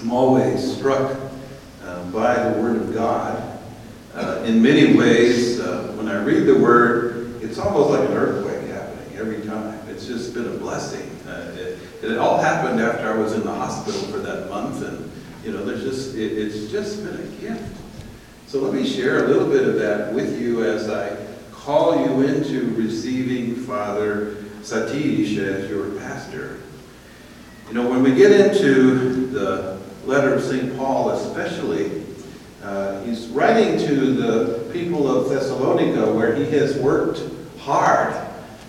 I'm always struck uh, by the Word of God. Uh, in many ways, uh, when I read the Word, it's almost like an earthquake happening every time. It's just been a blessing. Uh, it, it all happened after I was in the hospital for that month, and you know, there's just it, it's just been a gift. So let me share a little bit of that with you as I call you into receiving Father Satish as your pastor. You know, when we get into the letter of St. Paul, especially, uh, he's writing to the people of Thessalonica where he has worked hard.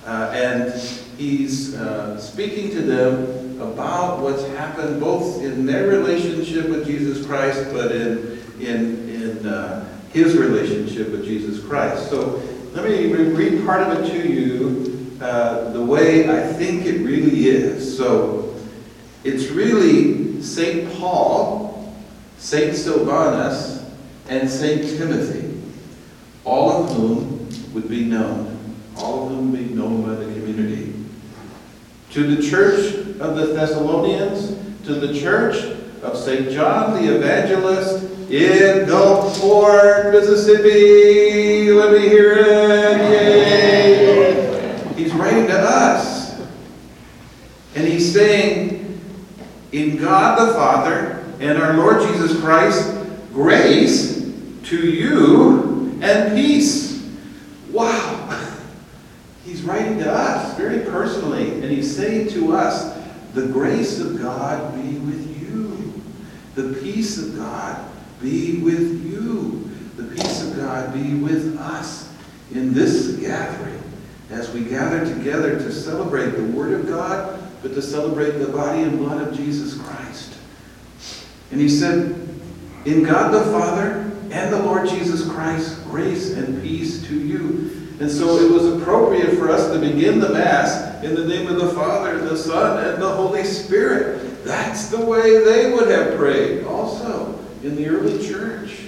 Uh, and he's uh, speaking to them about what's happened both in their relationship with Jesus Christ, but in, in, in uh, his relationship with Jesus Christ. So let me read part of it to you uh, the way I think it really is. So it's really St. Paul, St. Silvanus, and St. Timothy, all of whom would be known, all of whom would be known by the community. To the church of the Thessalonians, to the church of St. John the Evangelist in Gulfport, Mississippi. Let me hear it. Yay! He's writing to us. And he's saying, in God the Father and our Lord Jesus Christ, grace to you and peace. Wow. He's writing to us very personally, and he's saying to us, the grace of God be with you. The peace of God be with you. The peace of God be with us in this gathering as we gather together to celebrate the Word of God but to celebrate the body and blood of Jesus Christ. And he said, In God the Father and the Lord Jesus Christ, grace and peace to you. And so it was appropriate for us to begin the Mass in the name of the Father, the Son, and the Holy Spirit. That's the way they would have prayed also in the early church.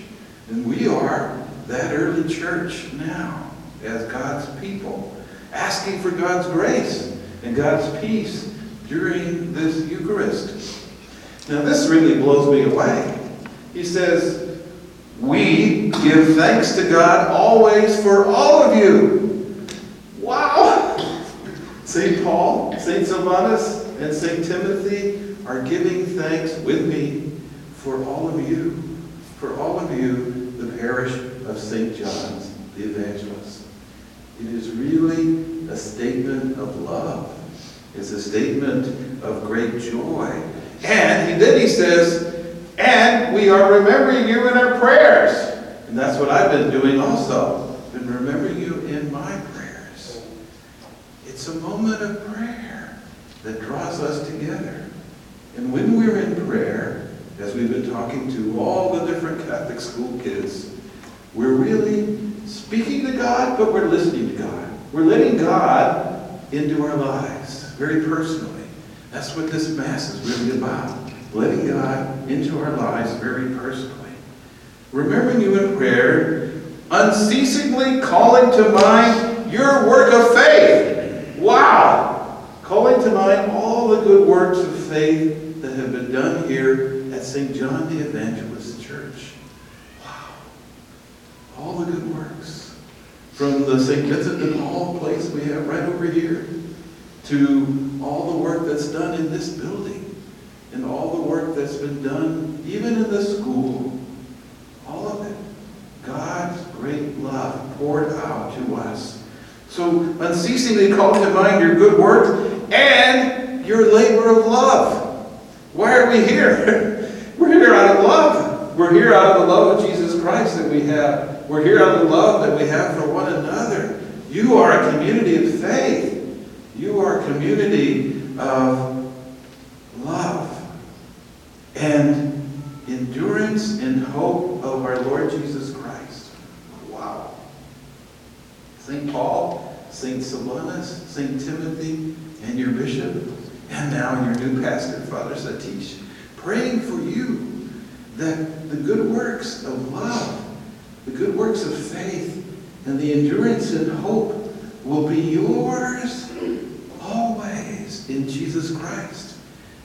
And we are that early church now as God's people, asking for God's grace and God's peace during this Eucharist. Now, this really blows me away. He says, We give thanks to God always for all of you. Wow! St. Paul, St. Silvanus, and St. Timothy are giving thanks with me for all of you. For all of you, the parish of St. John's the Evangelist. It is really a statement of love is a statement of great joy. And he, then he says, and we are remembering you in our prayers. And that's what I've been doing also. Been remembering you in my prayers. It's a moment of prayer that draws us together. And when we're in prayer, as we've been talking to all the different Catholic school kids, we're really speaking to God, but we're listening to God. We're letting God into our lives very personally. That's what this Mass is really about. Letting God into our lives very personally. Remembering you in prayer, unceasingly calling to mind your work of faith. Wow! Calling to mind all the good works of faith that have been done here at St. John the Evangelist Church. Wow! All the good works. From the St. Vincent de Paul place we have right over here to all the work that's done in this building and all the work that's been done even in the school. All of it. God's great love poured out to us. So unceasingly call to mind your good work and your labor of love. Why are we here? We're here out of love. We're here out of the love of Jesus Christ that we have. We're here out of the love that we have for one another. You are a community of faith. You are a community of love and endurance and hope of our Lord Jesus Christ. Wow. St. Paul, St. Silvanus, St. Timothy, and your bishop, and now your new pastor, Father Satish, praying for you that the good works of love, the good works of faith, and the endurance and hope will be yours in Jesus Christ.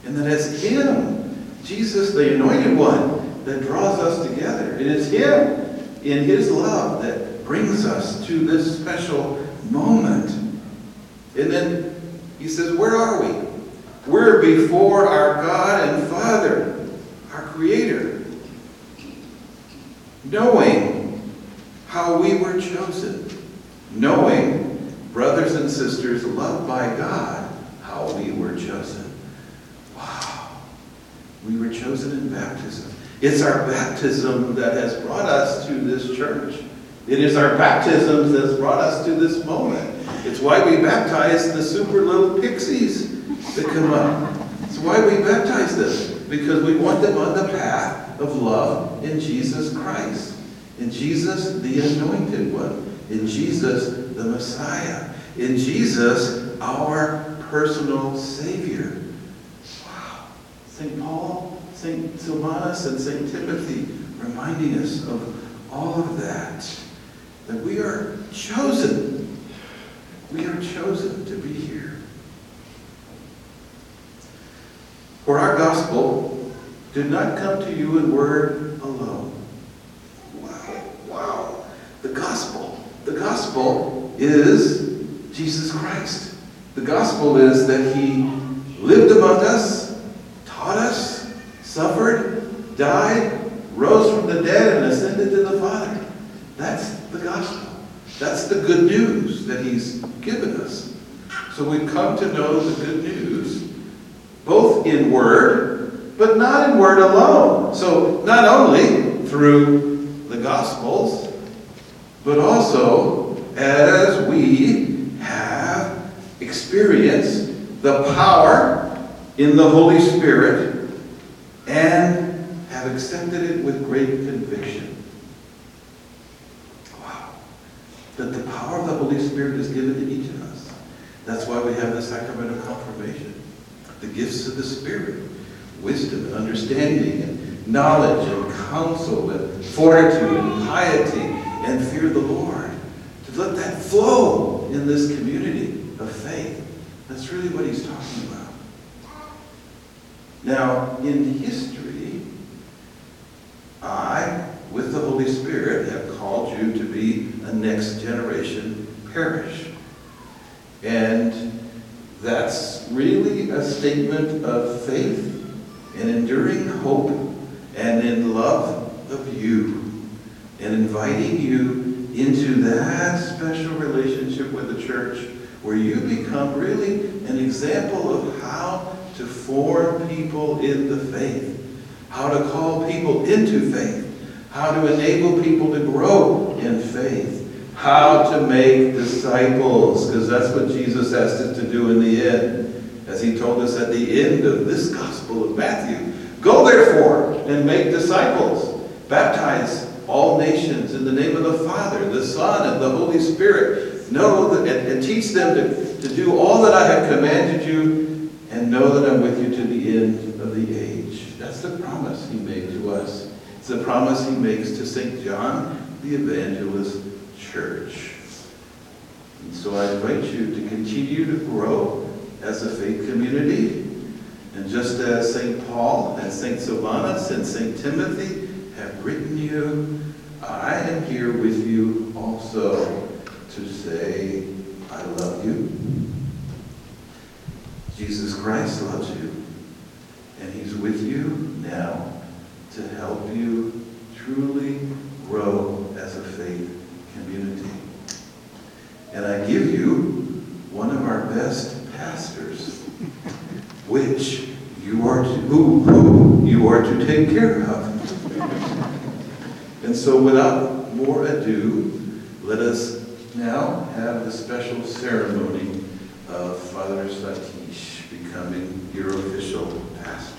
And that as Him, Jesus, the anointed one, that draws us together. It is Him in His love that brings us to this special moment. And then He says, Where are we? We're before our God and Father, our Creator, knowing how we were chosen, knowing, brothers and sisters, loved by God, how we were chosen. Wow. We were chosen in baptism. It's our baptism that has brought us to this church. It is our baptism that's brought us to this moment. It's why we baptize the super little pixies that come up. It's why we baptize them, because we want them on the path of love in Jesus Christ. In Jesus, the anointed one. In Jesus, the Messiah. In Jesus, our personal Savior. Wow. St. Paul, St. Silvanus, and St. Timothy reminding us of all of that. That we are chosen. We are chosen to be here. For our gospel did not come to you in word alone. Wow, wow. The gospel. The gospel is Jesus Christ. The gospel is that he lived among us, taught us, suffered, died, rose from the dead, and ascended to the Father. That's the gospel. That's the good news that he's given us. So we've come to know the good news both in word, but not in word alone. So not only through the Gospels, but also as we have experienced the power in the Holy Spirit and have accepted it with great conviction. Wow. That the power of the Holy Spirit is given to each of us. That's why we have the sacrament of confirmation the gifts of the Spirit wisdom and understanding and knowledge and counsel and fortitude and piety and fear of the Lord. To let that flow in this community of faith. That's really what he's talking about. Now, in history, I, with the Holy Spirit, have called you to be a next generation parish. And that's really a statement of faith and enduring hope and in love of you and inviting you into that special relationship with the church where you become really an example of how to form people in the faith, how to call people into faith, how to enable people to grow in faith how to make disciples, because that's what Jesus asked us to do in the end, as he told us at the end of this Gospel of Matthew. Go therefore and make disciples, baptize all nations in the name of the Father, the Son, and the Holy Spirit. Know that, and, teach them to, to do all that I have commanded you, and know that I'm with you to the end of the age. That's the promise he made to us. It's the promise he makes to St. John the Evangelist church. And so I invite you to continue to grow as a faith community. And just as St. Paul and St. Silvanus and St. Timothy have written you, I am here with you also to say, I love you. Jesus Christ loves you. And he's with you now to help you truly grow as a faith community. And I give you one of our best pastors, which you are to, who, who you are to take care of. And so without more ado, let us now have the special ceremony of Father Satish becoming your official pastor.